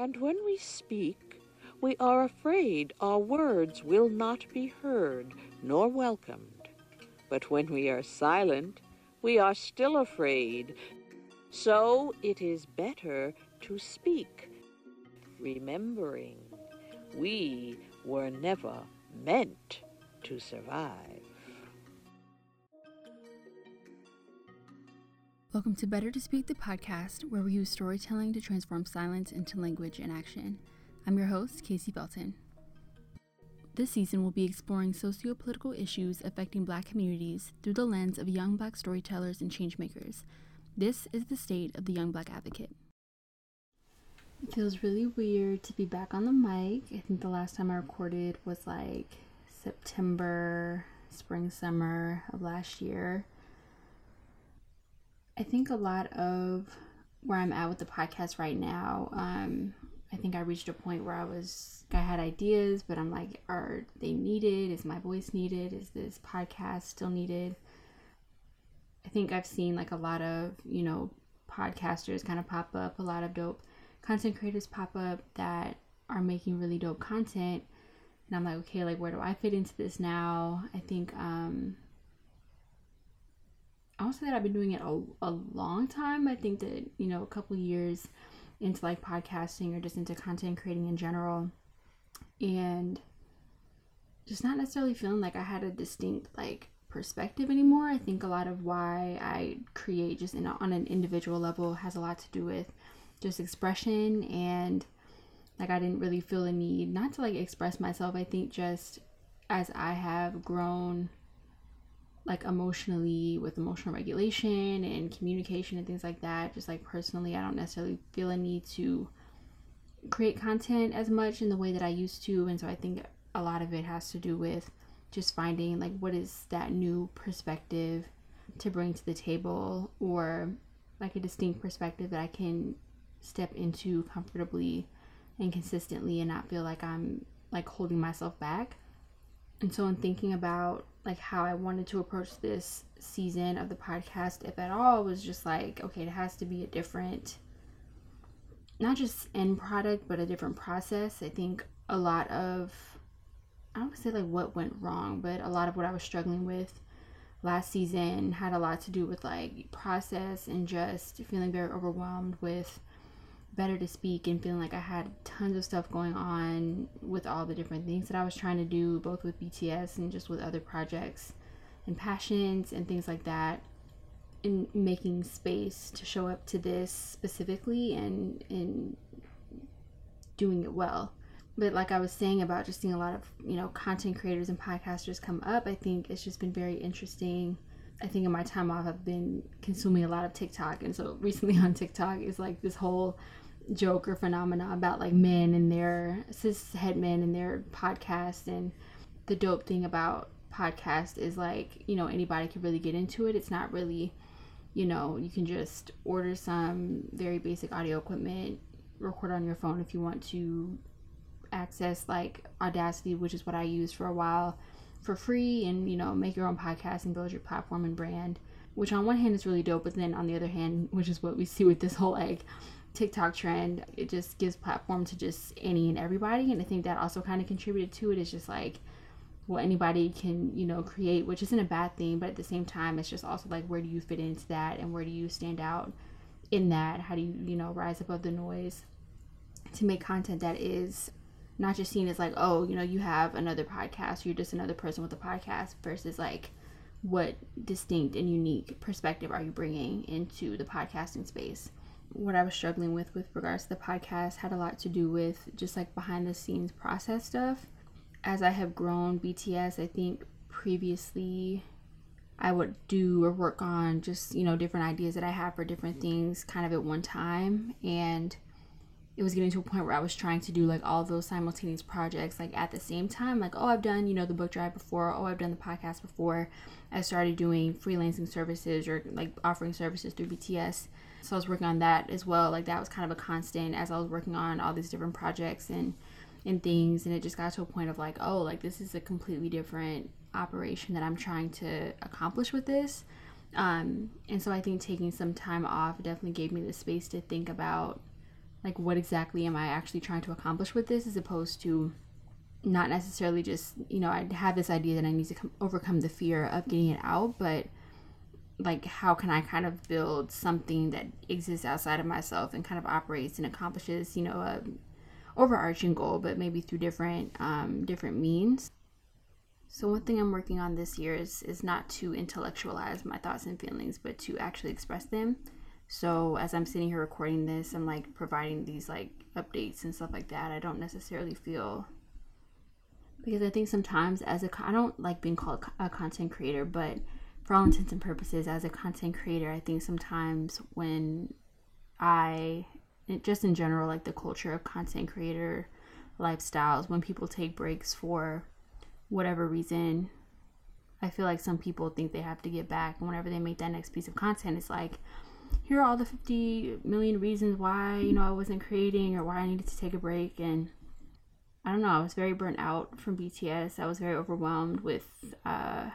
And when we speak, we are afraid our words will not be heard nor welcomed. But when we are silent, we are still afraid. So it is better to speak, remembering we were never meant to survive. Welcome to Better to Speak, the podcast, where we use storytelling to transform silence into language and action. I'm your host, Casey Belton. This season, we'll be exploring socio political issues affecting Black communities through the lens of young Black storytellers and changemakers. This is the state of the Young Black Advocate. It feels really weird to be back on the mic. I think the last time I recorded was like September, spring, summer of last year. I think a lot of where I'm at with the podcast right now, um, I think I reached a point where I was, I had ideas, but I'm like, are they needed? Is my voice needed? Is this podcast still needed? I think I've seen like a lot of, you know, podcasters kind of pop up, a lot of dope content creators pop up that are making really dope content. And I'm like, okay, like, where do I fit into this now? I think, um, I won't say that I've been doing it a, a long time. I think that, you know, a couple years into like podcasting or just into content creating in general. And just not necessarily feeling like I had a distinct like perspective anymore. I think a lot of why I create just in a, on an individual level has a lot to do with just expression and like I didn't really feel the need not to like express myself. I think just as I have grown like emotionally with emotional regulation and communication and things like that just like personally i don't necessarily feel a need to create content as much in the way that i used to and so i think a lot of it has to do with just finding like what is that new perspective to bring to the table or like a distinct perspective that i can step into comfortably and consistently and not feel like i'm like holding myself back and so in thinking about like how I wanted to approach this season of the podcast, if at all, was just like, okay, it has to be a different, not just end product, but a different process. I think a lot of, I don't say like what went wrong, but a lot of what I was struggling with last season had a lot to do with like process and just feeling very overwhelmed with better to speak and feeling like I had tons of stuff going on with all the different things that I was trying to do, both with BTS and just with other projects and passions and things like that. In making space to show up to this specifically and in doing it well. But like I was saying about just seeing a lot of, you know, content creators and podcasters come up, I think it's just been very interesting. I think in my time off, I've been consuming a lot of TikTok. And so recently on TikTok is like this whole joke or phenomena about like men and their cishet men and their podcast and the dope thing about podcast is like you know anybody can really get into it. It's not really you know you can just order some very basic audio equipment record on your phone if you want to access like audacity which is what i used for a while for free and you know make your own podcast and build your platform and brand which on one hand is really dope but then on the other hand which is what we see with this whole like TikTok trend, it just gives platform to just any and everybody. And I think that also kind of contributed to it. It's just like, well, anybody can, you know, create, which isn't a bad thing. But at the same time, it's just also like, where do you fit into that? And where do you stand out in that? How do you, you know, rise above the noise to make content that is not just seen as like, oh, you know, you have another podcast, you're just another person with a podcast versus like, what distinct and unique perspective are you bringing into the podcasting space? What I was struggling with with regards to the podcast had a lot to do with just like behind the scenes process stuff. As I have grown BTS, I think previously I would do or work on just, you know, different ideas that I have for different things kind of at one time. And it was getting to a point where I was trying to do like all those simultaneous projects like at the same time. Like, oh, I've done, you know, the book drive before. Oh, I've done the podcast before. I started doing freelancing services or like offering services through BTS so I was working on that as well. Like that was kind of a constant as I was working on all these different projects and and things and it just got to a point of like, oh, like this is a completely different operation that I'm trying to accomplish with this. Um, and so I think taking some time off definitely gave me the space to think about like what exactly am I actually trying to accomplish with this as opposed to not necessarily just, you know, I have this idea that I need to come, overcome the fear of getting it out, but like how can I kind of build something that exists outside of myself and kind of operates and accomplishes, you know, a overarching goal, but maybe through different um, different means. So one thing I'm working on this year is is not to intellectualize my thoughts and feelings, but to actually express them. So as I'm sitting here recording this, I'm like providing these like updates and stuff like that. I don't necessarily feel because I think sometimes as a I don't like being called a content creator, but for all intents and purposes, as a content creator, I think sometimes when I, just in general, like the culture of content creator lifestyles, when people take breaks for whatever reason, I feel like some people think they have to get back. And whenever they make that next piece of content, it's like, here are all the 50 million reasons why, you know, I wasn't creating or why I needed to take a break. And I don't know, I was very burnt out from BTS. I was very overwhelmed with, uh,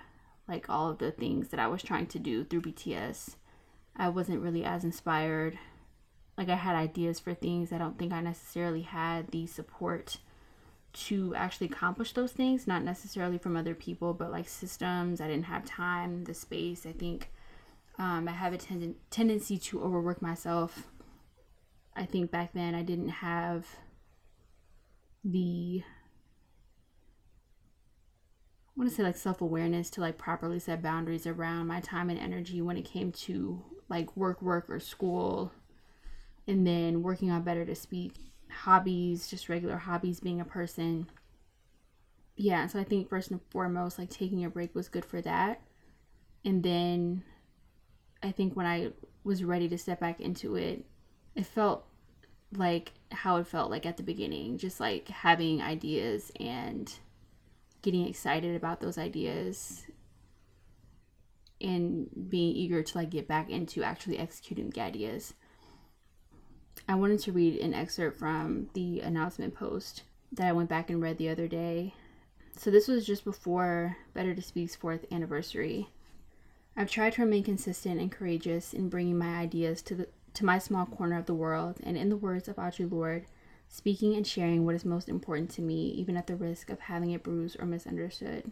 like all of the things that I was trying to do through BTS. I wasn't really as inspired. Like I had ideas for things. I don't think I necessarily had the support to actually accomplish those things, not necessarily from other people, but like systems. I didn't have time, the space. I think um, I have a ten- tendency to overwork myself. I think back then I didn't have the I want to say like self awareness to like properly set boundaries around my time and energy when it came to like work, work, or school, and then working on better to speak, hobbies, just regular hobbies, being a person. Yeah, so I think first and foremost, like taking a break was good for that. And then I think when I was ready to step back into it, it felt like how it felt like at the beginning, just like having ideas and getting excited about those ideas and being eager to like get back into actually executing the ideas. I wanted to read an excerpt from the announcement post that I went back and read the other day. So this was just before Better to Speak's fourth anniversary. I've tried to remain consistent and courageous in bringing my ideas to the to my small corner of the world, and in the words of Audre Lorde, speaking and sharing what is most important to me, even at the risk of having it bruised or misunderstood.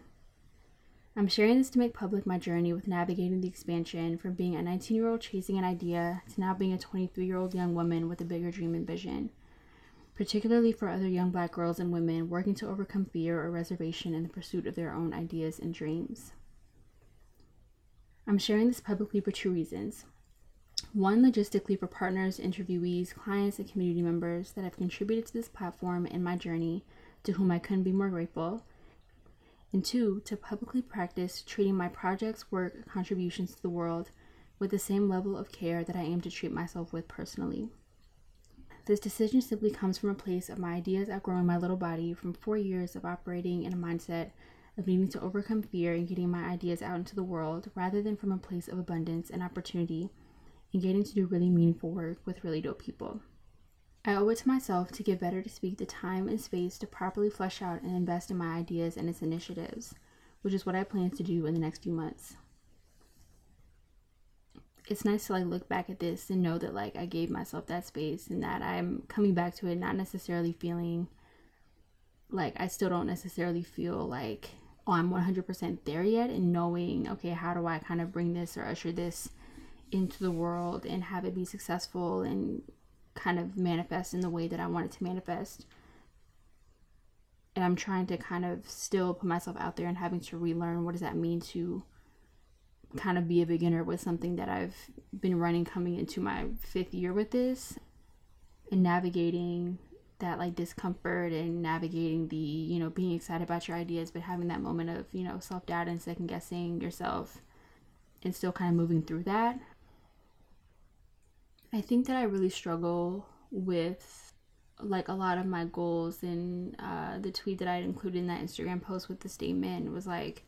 I'm sharing this to make public my journey with navigating the expansion from being a 19 year old chasing an idea to now being a 23 year old young woman with a bigger dream and vision, particularly for other young black girls and women working to overcome fear or reservation in the pursuit of their own ideas and dreams. I'm sharing this publicly for two reasons. One, logistically for partners, interviewees, clients, and community members that have contributed to this platform and my journey, to whom I couldn't be more grateful. And two, to publicly practice treating my projects, work, contributions to the world with the same level of care that I aim to treat myself with personally. This decision simply comes from a place of my ideas outgrowing my little body from four years of operating in a mindset of needing to overcome fear and getting my ideas out into the world rather than from a place of abundance and opportunity and getting to do really meaningful work with really dope people. I owe it to myself to give Better to Speak the time and space to properly flesh out and invest in my ideas and its initiatives, which is what I plan to do in the next few months. It's nice to like look back at this and know that like I gave myself that space and that I'm coming back to it not necessarily feeling like I still don't necessarily feel like oh I'm 100% there yet and knowing okay how do I kind of bring this or usher this into the world and have it be successful and kind of manifest in the way that I want it to manifest. And I'm trying to kind of still put myself out there and having to relearn what does that mean to kind of be a beginner with something that I've been running coming into my fifth year with this and navigating that like discomfort and navigating the you know being excited about your ideas but having that moment of you know self-doubt and second guessing yourself and still kind of moving through that I think that I really struggle with like a lot of my goals and uh, the tweet that I included in that Instagram post with the statement was like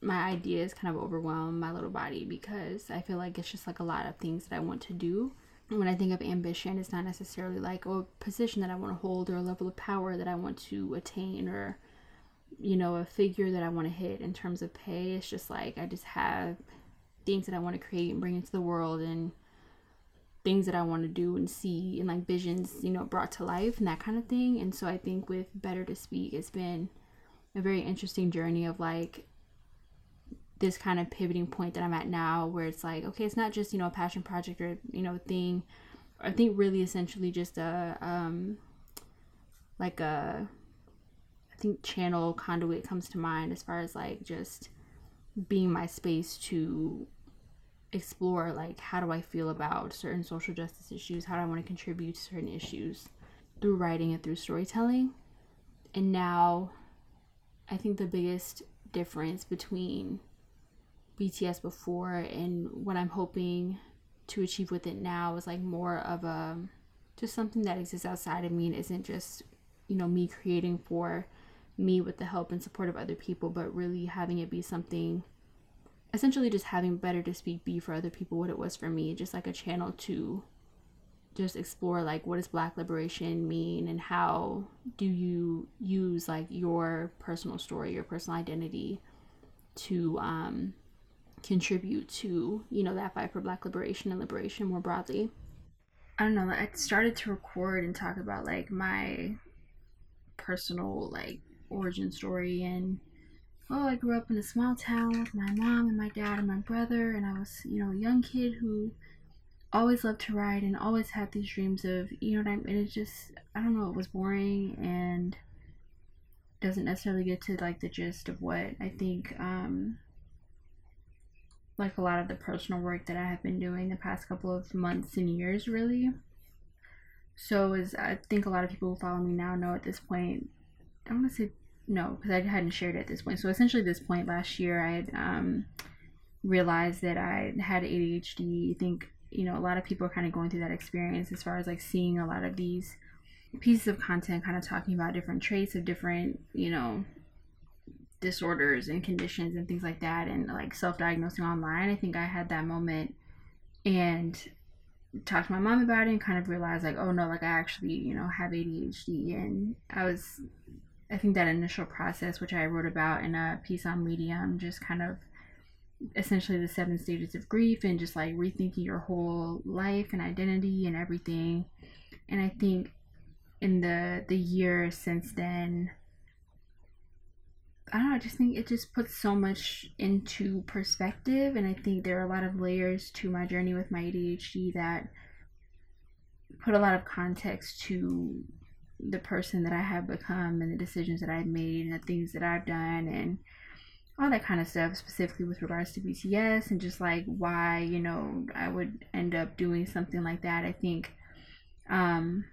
my ideas kind of overwhelm my little body because I feel like it's just like a lot of things that I want to do. When I think of ambition, it's not necessarily like oh, a position that I want to hold or a level of power that I want to attain or you know a figure that I want to hit in terms of pay. It's just like I just have things that I want to create and bring into the world and things that I want to do and see and like visions, you know, brought to life and that kind of thing. And so I think with Better to Speak, it's been a very interesting journey of like this kind of pivoting point that I'm at now where it's like, okay, it's not just, you know, a passion project or, you know, thing. I think really essentially just a, um, like a, I think channel conduit comes to mind as far as like just being my space to explore like how do I feel about certain social justice issues, how do I want to contribute to certain issues through writing and through storytelling. And now I think the biggest difference between BTS before and what I'm hoping to achieve with it now is like more of a just something that exists outside of me and isn't just, you know, me creating for me with the help and support of other people, but really having it be something essentially just having better to speak be for other people what it was for me, just like a channel to just explore like what does black liberation mean and how do you use like your personal story, your personal identity to um contribute to, you know, that fight for black liberation and liberation more broadly. I don't know, I started to record and talk about like my personal like origin story and oh i grew up in a small town with my mom and my dad and my brother and i was you know a young kid who always loved to ride and always had these dreams of you know what i mean it's just i don't know it was boring and doesn't necessarily get to like the gist of what i think um like a lot of the personal work that i have been doing the past couple of months and years really so as i think a lot of people who follow me now know at this point i want to say no, because I hadn't shared at this point. So essentially, this point last year, I had um, realized that I had ADHD. I think you know a lot of people are kind of going through that experience as far as like seeing a lot of these pieces of content, kind of talking about different traits of different you know disorders and conditions and things like that, and like self-diagnosing online. I think I had that moment and talked to my mom about it and kind of realized like oh no like i actually you know have adhd and i was I think that initial process, which I wrote about in a piece on Medium, just kind of essentially the seven stages of grief and just like rethinking your whole life and identity and everything. And I think in the the year since then, I don't know, I just think it just puts so much into perspective. And I think there are a lot of layers to my journey with my ADHD that put a lot of context to the person that I have become and the decisions that I've made and the things that I've done and all that kind of stuff, specifically with regards to BTS and just like why, you know, I would end up doing something like that. I think, um,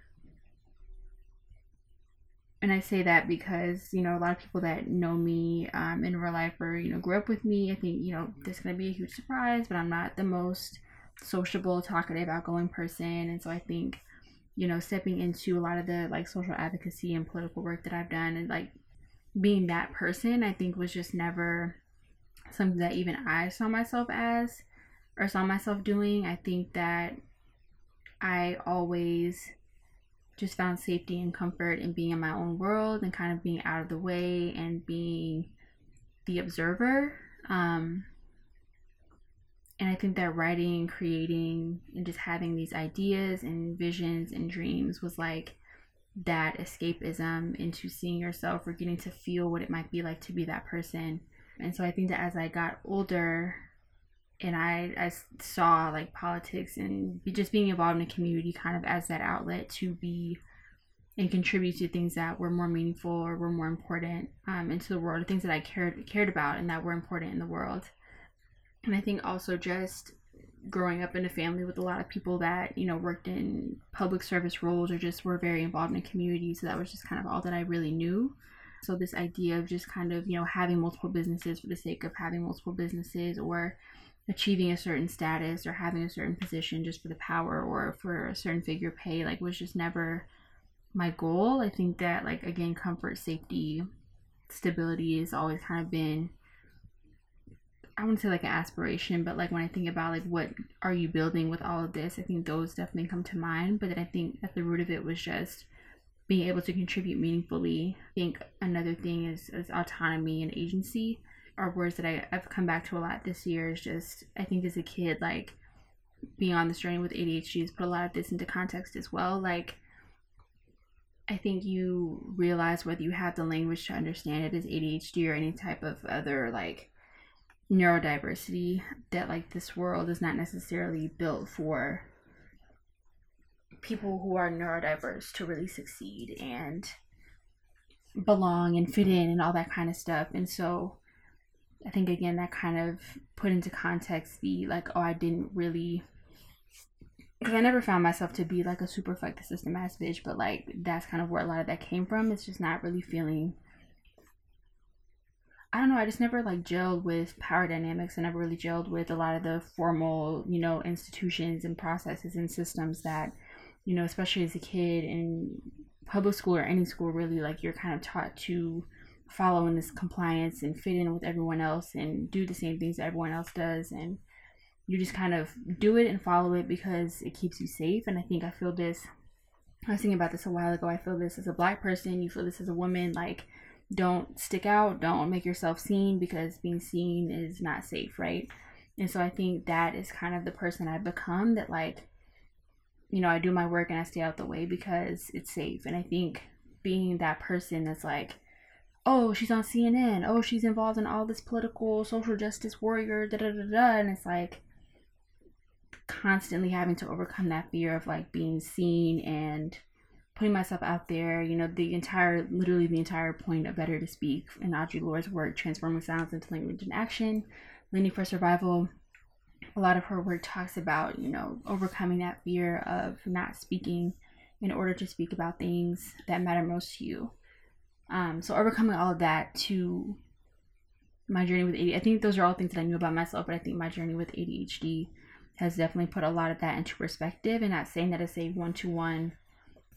and I say that because, you know, a lot of people that know me um, in real life or, you know, grew up with me, I think, you know, this is going to be a huge surprise, but I'm not the most sociable, talkative, outgoing person. And so I think you know, stepping into a lot of the like social advocacy and political work that I've done and like being that person, I think was just never something that even I saw myself as or saw myself doing. I think that I always just found safety and comfort in being in my own world and kind of being out of the way and being the observer. Um, and I think that writing creating and just having these ideas and visions and dreams was like that escapism into seeing yourself or getting to feel what it might be like to be that person. And so I think that as I got older and I, I saw like politics and just being involved in a community kind of as that outlet to be and contribute to things that were more meaningful or were more important um, into the world, or things that I cared cared about and that were important in the world. And I think also just growing up in a family with a lot of people that you know worked in public service roles or just were very involved in the community so that was just kind of all that i really knew. So this idea of just kind of you know having multiple businesses for the sake of having multiple businesses or achieving a certain status or having a certain position just for the power or for a certain figure pay like was just never my goal i think that like again comfort safety stability has always kind of been I wouldn't say like an aspiration, but like when I think about like what are you building with all of this, I think those definitely come to mind. But then I think at the root of it was just being able to contribute meaningfully. I think another thing is, is autonomy and agency are words that I, I've come back to a lot this year. Is just I think as a kid, like being on this journey with ADHD has put a lot of this into context as well. Like, I think you realize whether you have the language to understand it as ADHD or any type of other like neurodiversity that like this world is not necessarily built for people who are neurodiverse to really succeed and belong and fit in and all that kind of stuff. And so I think again that kind of put into context the like, oh, I didn't really because I never found myself to be like a super fuck the system ass bitch, but like that's kind of where a lot of that came from. It's just not really feeling. I don't know. I just never like gelled with power dynamics. I never really gelled with a lot of the formal, you know, institutions and processes and systems that, you know, especially as a kid in public school or any school, really like you're kind of taught to follow in this compliance and fit in with everyone else and do the same things that everyone else does and you just kind of do it and follow it because it keeps you safe. And I think I feel this. I was thinking about this a while ago. I feel this as a black person. You feel this as a woman. Like, don't stick out. Don't make yourself seen because being seen is not safe, right? And so I think that is kind of the person I've become. That like, you know, I do my work and I stay out the way because it's safe. And I think being that person that's like, oh, she's on CNN. Oh, she's involved in all this political social justice warrior. Da da da da. And it's like constantly having to overcome that fear of like being seen and putting myself out there. You know, the entire, literally the entire point of Better to Speak and Audre Lorde's work, Transforming Silence into Language and Action, Litany for Survival. A lot of her work talks about, you know, overcoming that fear of not speaking in order to speak about things that matter most to you. Um, so overcoming all of that to my journey with ADHD, I think those are all things that I knew about myself, but I think my journey with ADHD has definitely put a lot of that into perspective and not saying that it's a one-to-one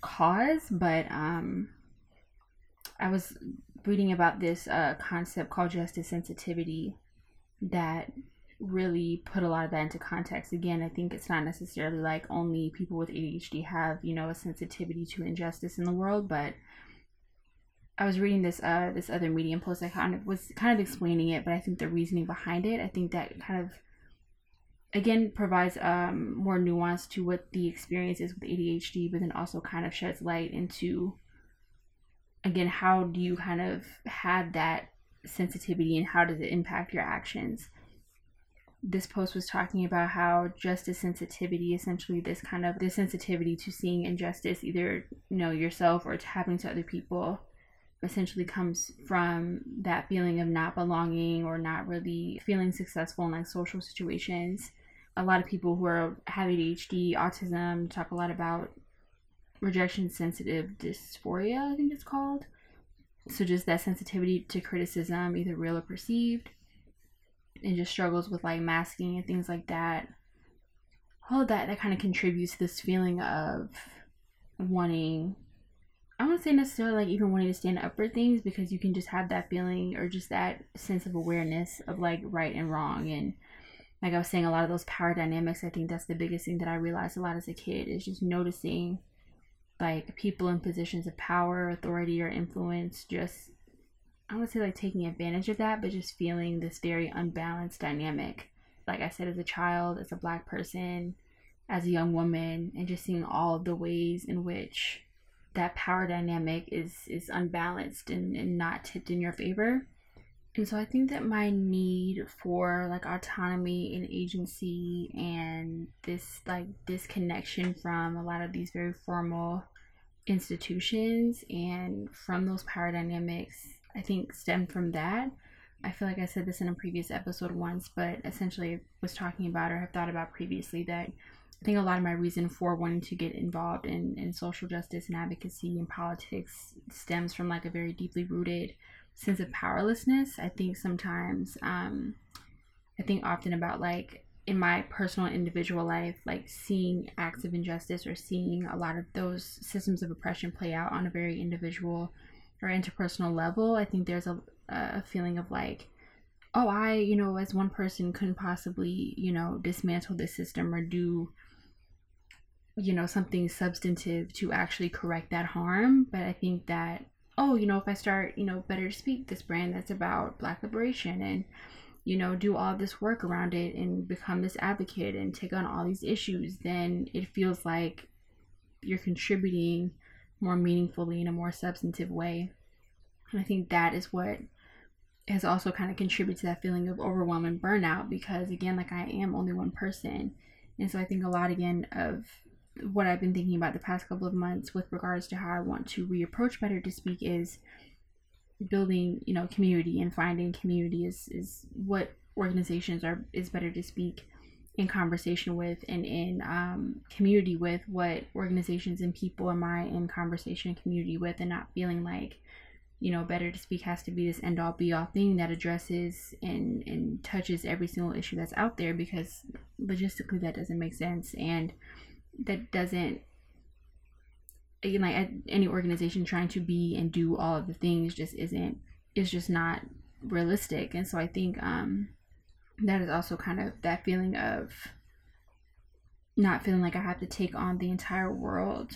cause but um i was reading about this uh, concept called justice sensitivity that really put a lot of that into context. Again i think it's not necessarily like only people with adhd have you know a sensitivity to injustice in the world but I was reading this uh this other Medium post I kind of was kind of explaining it, but I think the reasoning behind it, I think that kind of again provides um, more nuance to what the experience is with ADHD, but then also kind of sheds light into again how do you kind of have that sensitivity and how does it impact your actions. This post was talking about how justice sensitivity, essentially this kind of this sensitivity to seeing injustice, either you know yourself or it's happening to other people, essentially comes from that feeling of not belonging or not really feeling successful in like social situations a lot of people who are have ADHD, autism talk a lot about rejection sensitive dysphoria, I think it's called. So just that sensitivity to criticism, either real or perceived, and just struggles with like masking and things like that. All of that that kind of contributes to this feeling of wanting I wouldn't say necessarily like even wanting to stand up for things because you can just have that feeling or just that sense of awareness of like right and wrong and like I was saying, a lot of those power dynamics, I think that's the biggest thing that I realized a lot as a kid is just noticing like people in positions of power, authority, or influence just, I would say like taking advantage of that, but just feeling this very unbalanced dynamic. Like I said, as a child, as a black person, as a young woman, and just seeing all of the ways in which that power dynamic is is unbalanced and, and not tipped in your favor and so I think that my need for like autonomy and agency and this like disconnection from a lot of these very formal institutions and from those power dynamics, I think stem from that. I feel like I said this in a previous episode once, but essentially was talking about or have thought about previously that I think a lot of my reason for wanting to get involved in, in social justice and advocacy and politics stems from like a very deeply rooted sense of powerlessness. I think sometimes, um, I think often about like in my personal individual life, like seeing acts of injustice or seeing a lot of those systems of oppression play out on a very individual or interpersonal level. I think there's a, a feeling of like, oh, I, you know, as one person couldn't possibly, you know, dismantle this system or do you know something substantive to actually correct that harm but i think that oh, you know, if I start, you know, Better to Speak, this brand that's about Black liberation and you know, do all this work around it and become this advocate and take on all these issues, then it feels like you're contributing more meaningfully in a more substantive way. And I think that is what has also kind of contributed to that feeling of overwhelm and burnout because, again, like I am only one person. And so I think a lot, again, of what I've been thinking about the past couple of months with regards to how I want to reapproach Better to Speak is building, you know, community and finding community is, is what organizations are is better to speak in conversation with and in um, community with what organizations and people am I in conversation and community with and not feeling like you know better to speak has to be this end all be all thing that addresses and and touches every single issue that's out there because logistically that doesn't make sense and that doesn't again like any organization trying to be and do all of the things just isn't is just not realistic and so i think um that is also kind of that feeling of not feeling like I have to take on the entire world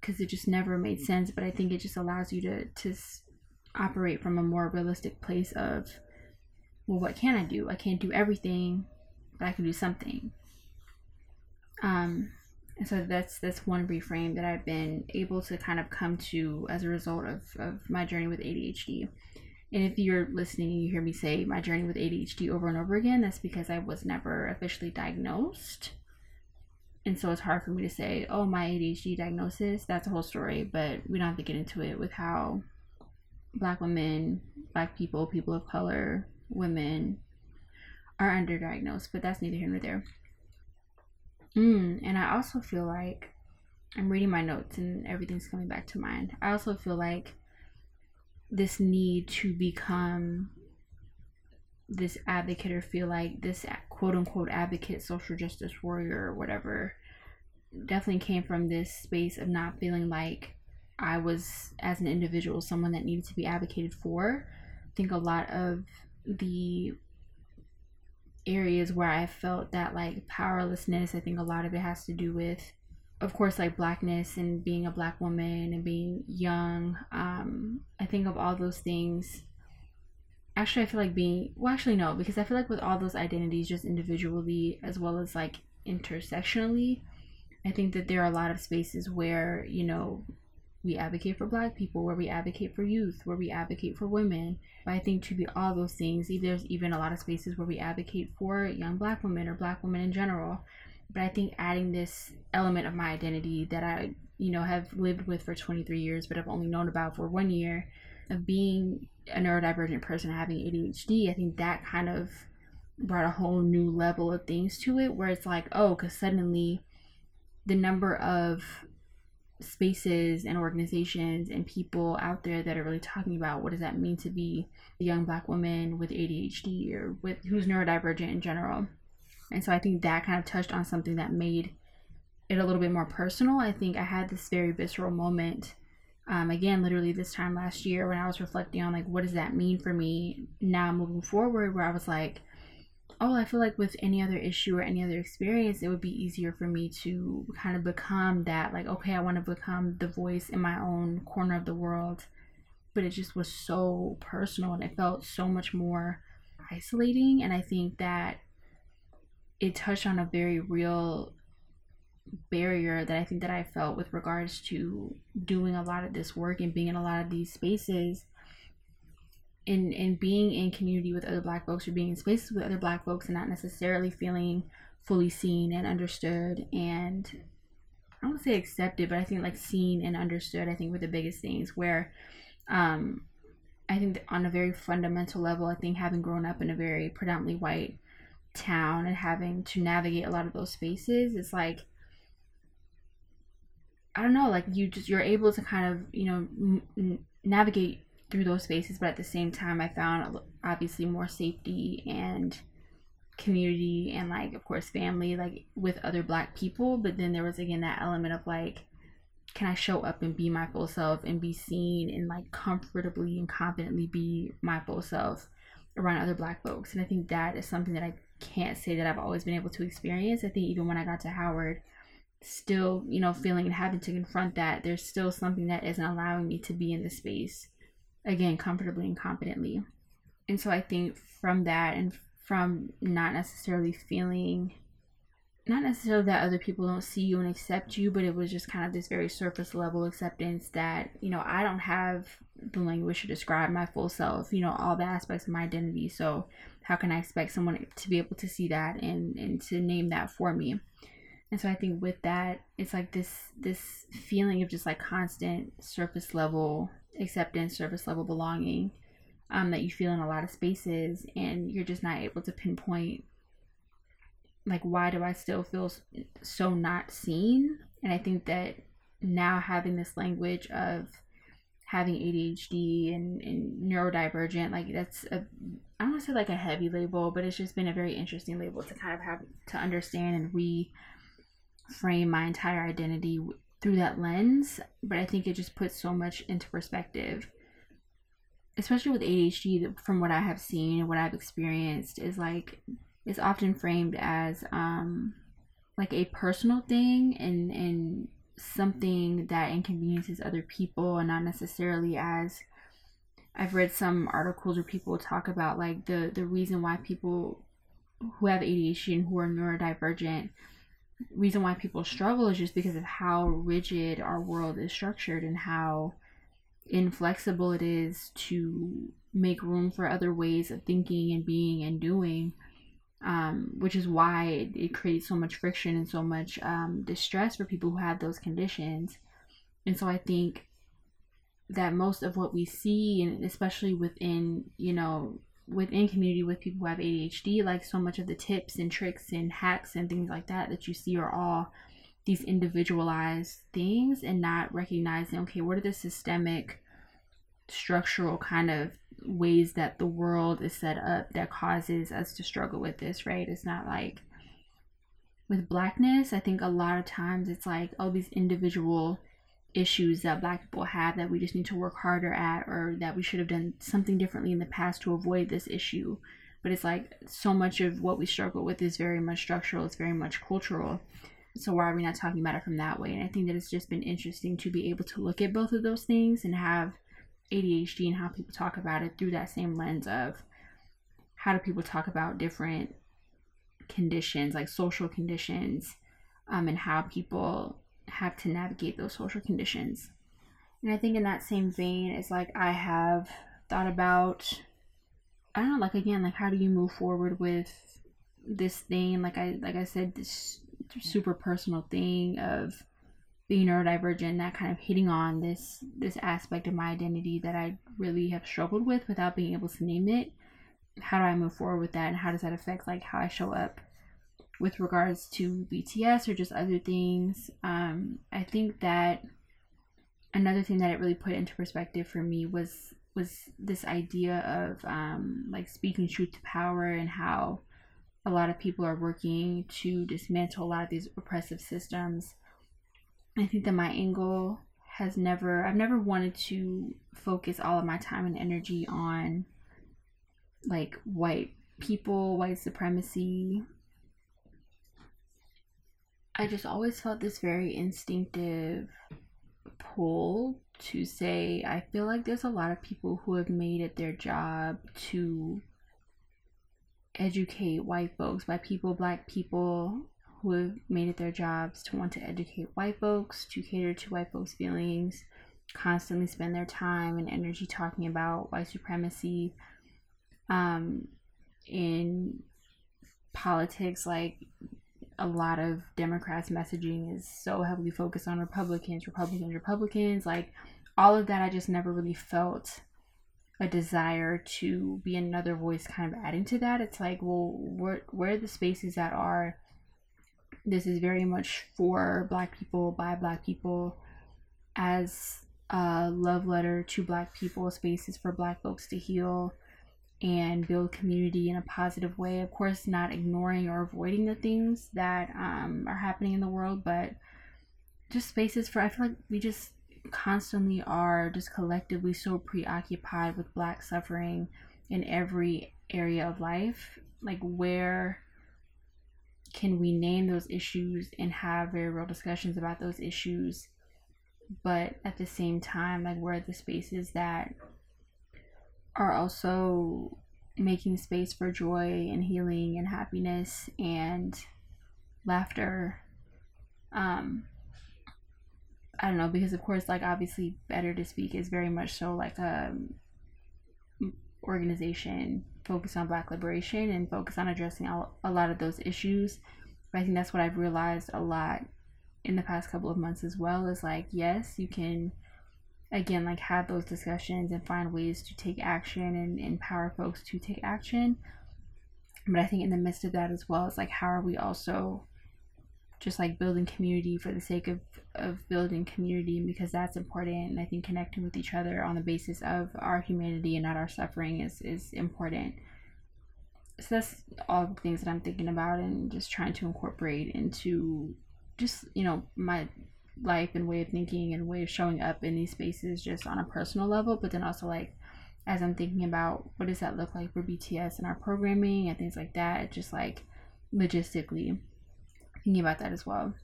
because it just never made sense. But I think it just allows you to to operate from a more realistic place of, well, what can I do? I can't do everything, but I can do something. Um, so that's that's one reframe that I've been able to kind of come to as a result of of my journey with ADHD. And if you're listening and you hear me say my journey with ADHD over and over again, that's because I was never officially diagnosed. And so it's hard for me to say, oh, my ADHD diagnosis, that's a whole story, but we don't have to get into it with how black women, black people, people of color, women are underdiagnosed, but that's neither here nor there. Mm, and I also feel like I'm reading my notes and everything's coming back to mind. I also feel like this need to become this advocate or feel like this quote unquote advocate, social justice warrior, or whatever, definitely came from this space of not feeling like I was, as an individual, someone that needed to be advocated for. I think a lot of the areas where I felt that like powerlessness, I think a lot of it has to do with of course like blackness and being a black woman and being young. Um i think of all those things actually i feel like being well actually no because i feel like with all those identities just individually as well as like intersectionally i think that there are a lot of spaces where you know we advocate for black people where we advocate for youth where we advocate for women. But i think to be all those things there's even a lot of spaces where we advocate for young black women or black women in general. But I think adding this element of my identity that I, you know, have lived with for 23 years, but I've only known about for one year, of being a neurodivergent person having ADHD, I think that kind of brought a whole new level of things to it where it's like, oh, because suddenly the number of spaces and organizations and people out there that are really talking about what does that mean to be a young black woman with ADHD or with who's neurodivergent in general and so I think that kind of touched on something that made it a little bit more personal. I think I had this very visceral moment. Um, again, literally this time last year when I was reflecting on like what does that mean for me now moving forward, where I was like, oh, I feel like with any other issue or any other experience, it would be easier for me to kind of become that, like, okay, I want to become the voice in my own corner of the world. But it just was so personal and it felt so much more isolating. And I think that it touched on a very real barrier that I think that I felt with regards to doing a lot of this work and being in a lot of these spaces and and being in community with other black folks or being in spaces with other black folks and not necessarily feeling fully seen and understood and I don't say accepted, but I think like seen and understood I think were the biggest things where um I think on a very fundamental level, I think having grown up in a very predominantly white town and having to navigate a lot of those spaces it's like I don't know, like you just you're able to kind of you know n- navigate through those spaces, but at the same time, I found uh, obviously more safety and community and like of course family like with other black people. But then there was again that element of like can i show up and be my full self and be seen and like comfortably and confidently be my full self around other black folks. And i think that is something that i can't say that I've always been able to experience. I think even when I got to Howard, still, you know, feeling and having to confront that, there's still something that isn't allowing me to be in the space again comfortably and confidently. and so I think from that and from not necessarily feeling not necessarily that other people don't see you and accept you, but it was just kind of this very surface level acceptance that, you know, I don't have the language to describe my full self, you know, all the aspects of my identity. So how can I expect someone to be able to see that and, and to name that for me? And so I think with that, it's like this this feeling of just like constant surface level acceptance, surface level belonging um, that you feel in a lot of spaces, and you're just not able to pinpoint like why do I still feel so not seen? And I think that now having this language of having ADHD and, and neurodivergent, like that's a I don't want to say like a heavy label, but it's just been a very interesting label to kind of have to understand and reframe my entire identity through that lens. But I think it just puts so much into perspective, especially with ADHD. From what I have seen and what I've experienced, is like is often framed as um, like a personal thing and and something that inconveniences other people and not necessarily as I've read some articles where people talk about like the the reason why people who have ADHD and who are neurodivergent reason why people struggle is just because of how rigid our world is structured and how inflexible it is to make room for other ways of thinking and being and doing um, which is why it, it, creates so much friction and so much um, distress for people who have those conditions. And so I think that most of what we see, and especially within, you know, within community with people who have ADHD, like so much of the tips and tricks and hacks and things like that that you see are all these individualized things and not recognizing, okay, what are the systemic, structural kind of ways that the world is set up that causes us to struggle with this, right? It's not like with blackness, I think a lot of times it's like, oh, these individual issues that black people have that we just need to work harder at or that we should have done something differently in the past to avoid this issue. But it's like so much of what we struggle with is very much structural, it's very much cultural. So why are we not talking about it from that way? And I think that it's just been interesting to be able to look at both of those things and have ADHD and how people talk about it through that same lens of how do people talk about different conditions, like social conditions, um, and how people have to navigate those social conditions. And I think in that same vein, it's like I have thought about, I don't know, like again, like how do you move forward with this thing? Like I, like I said, this super personal thing of being neurodivergent that kind of hitting on this this aspect of my identity that I really have struggled with without being able to name it. How do I move forward with that and how does that affect like how I show up with regards to BTS or just other things? Um, I think that another thing that it really put into perspective for me was was this idea of um, like speaking truth to power and how a lot of people are working to dismantle a lot of these oppressive systems I think that my angle has never, I've never wanted to focus all of my time and energy on like white people, white supremacy. I just always felt this very instinctive pull to say, I feel like there's a lot of people who have made it their job to educate white folks, by people, black people, who have made it their jobs to want to educate white folks, to cater to white folks' feelings, constantly spend their time and energy talking about white supremacy. Um, in politics, like a lot of Democrats' messaging is so heavily focused on Republicans, Republicans, Republicans. Like all of that, I just never really felt a desire to be another voice kind of adding to that. It's like, well, where, where are the spaces that are this is very much for black people by black people as a love letter to black people spaces for black folks to heal and build community in a positive way. Of course not ignoring or avoiding the things that um, are happening in the world but just spaces for i feel like we just constantly are just collectively so preoccupied with black suffering in every area of life. Like where can we name those issues and have very real discussions about those issues? But at the same time like where are the spaces that are also making space for joy and healing and happiness and laughter. Um, I don't know because of course, like obviously, Better to Speak is very much so like a organization focused on Black liberation and focused on addressing a lot of those issues. But I think that's what I've realized a lot in the past couple of months as well. Is like, yes, you can again like have those discussions and find ways to take action and empower folks to take action. But i think in the midst of that as well it's like how are we also just like building community for the sake of of building community? Because that's important and i think connecting with each other on the basis of our humanity and not our suffering is is important. So that's all the things that i'm thinking about and just trying to incorporate into just you know my life and way of thinking and way of showing up in these spaces just on a personal level but then also like as i'm thinking about what does that look like for bts and our programming and things like that just like logistically thinking about that as well.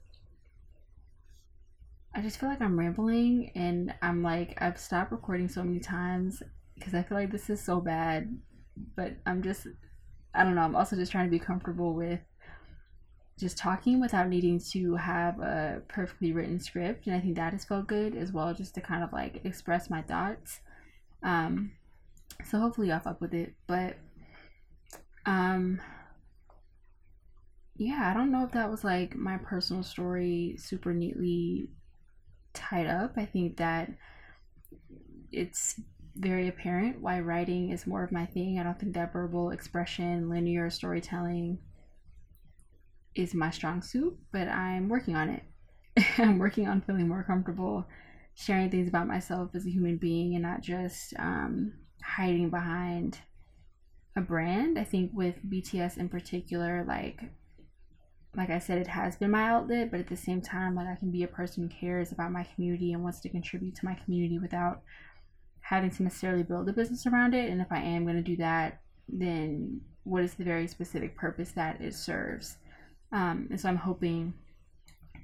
I just feel like i'm rambling and i'm like i've stopped recording so many times because i feel like this is so bad but i'm just i don't know i'm also just trying to be comfortable with just talking without needing to have a perfectly written script and i think that has felt good as well just to kind of like express my thoughts. Um so hopefully y'all fuck with it but um yeah i don't know if that was like my personal story super neatly tied up. I think that it's very apparent why writing is more of my thing. I don't think that verbal expression linear storytelling is my strong suit, but I'm working on it. I'm working on feeling more comfortable sharing things about myself as a human being and not just um, hiding behind a brand. I think with BTS in particular, like like I said, it has been my outlet, but at the same time, like I can be a person who cares about my community and wants to contribute to my community without having to necessarily build a business around it. And if I am going to do that, then what is the very specific purpose that it serves? Um, and so I'm hoping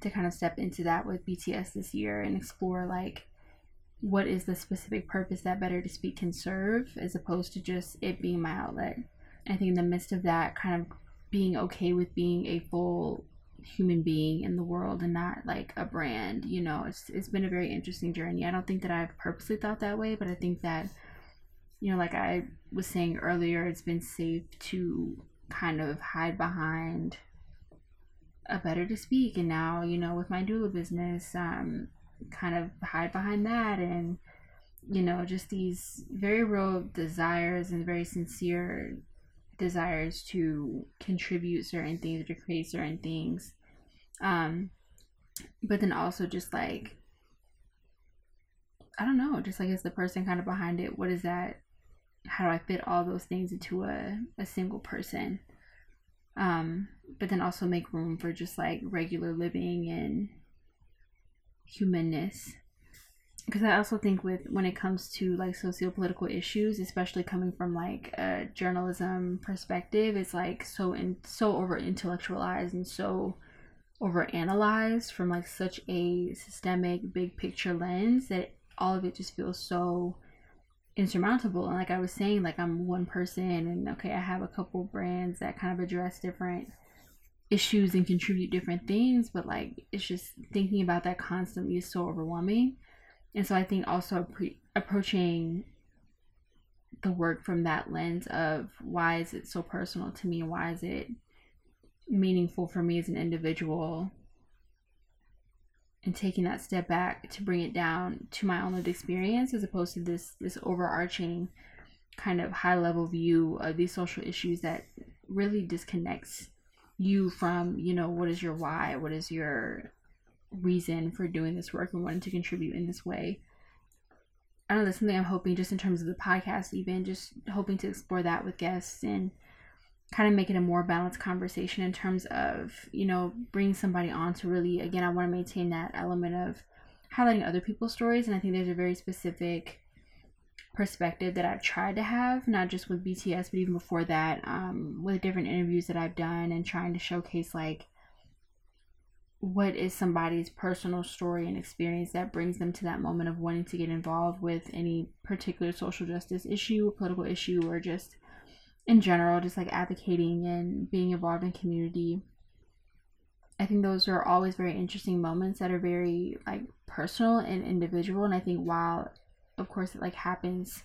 to kind of step into that with BTS this year and explore like what is the specific purpose that Better to Speak can serve as opposed to just it being my outlet. I think in the midst of that, kind of being okay with being a full human being in the world and not like a brand, you know, it's it's been a very interesting journey. I don't think that I've purposely thought that way, but I think that you know, like I was saying earlier, it's been safe to kind of hide behind a better to speak and now you know with my doula business um kind of hide behind that and you know just these very real desires and very sincere desires to contribute certain things or to create certain things. Um but then also just like i don't know just like as the person kind of behind it what is that how do i fit all those things into a, a single person um, but then also make room for just like regular living and humanness. Because i also think with when it comes to like socio-political issues especially coming from like a journalism perspective it's like so in so over intellectualized and so over analyzed from like such a systemic big picture lens that all of it just feels so insurmountable and like i was saying like i'm one person and okay i have a couple brands that kind of address different issues and contribute different things but like it's just thinking about that constantly is so overwhelming. And so i think also pre- approaching the work from that lens of why is it so personal to me? Why is it meaningful for me as an individual and taking that step back to bring it down to my own lived experience as opposed to this this overarching kind of high level view of these social issues that really disconnects you from you know what is your why what is your reason for doing this work and wanting to contribute in this way. I know that's something i'm hoping just in terms of the podcast even just hoping to explore that with guests and kind of make it a more balanced conversation in terms of you know bringing somebody on to really again i want to maintain that element of highlighting other people's stories and i think there's a very specific perspective that i've tried to have not just with bts but even before that um, with different interviews that i've done and trying to showcase like what is somebody's personal story and experience that brings them to that moment of wanting to get involved with any particular social justice issue political issue or just in general, just like advocating and being involved in community. I think those are always very interesting moments that are very like personal and individual. And I think while, of course, it like happens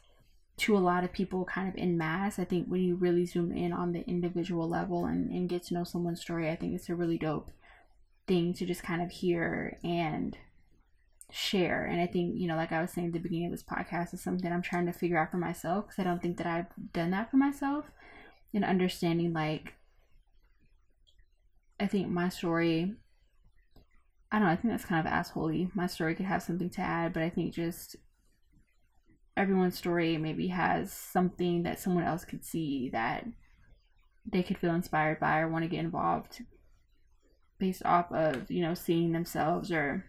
to a lot of people kind of in mass, I think when you really zoom in on the individual level and, and get to know someone's story, I think it's a really dope thing to just kind of hear and share. And I think, you know, like I was saying at the beginning of this podcast, is something I'm trying to figure out for myself because I don't think that I've done that for myself. And understanding, like, I think my story, I don't know, I think that's kind of assholey. My story could have something to add, but I think just everyone's story maybe has something that someone else could see that they could feel inspired by or want to get involved based off of, you know, seeing themselves or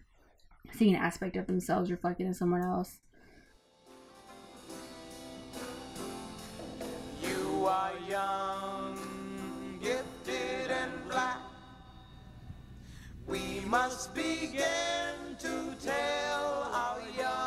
seeing an aspect of themselves reflected in someone else. You are young, gifted, and black. We must begin to tell our young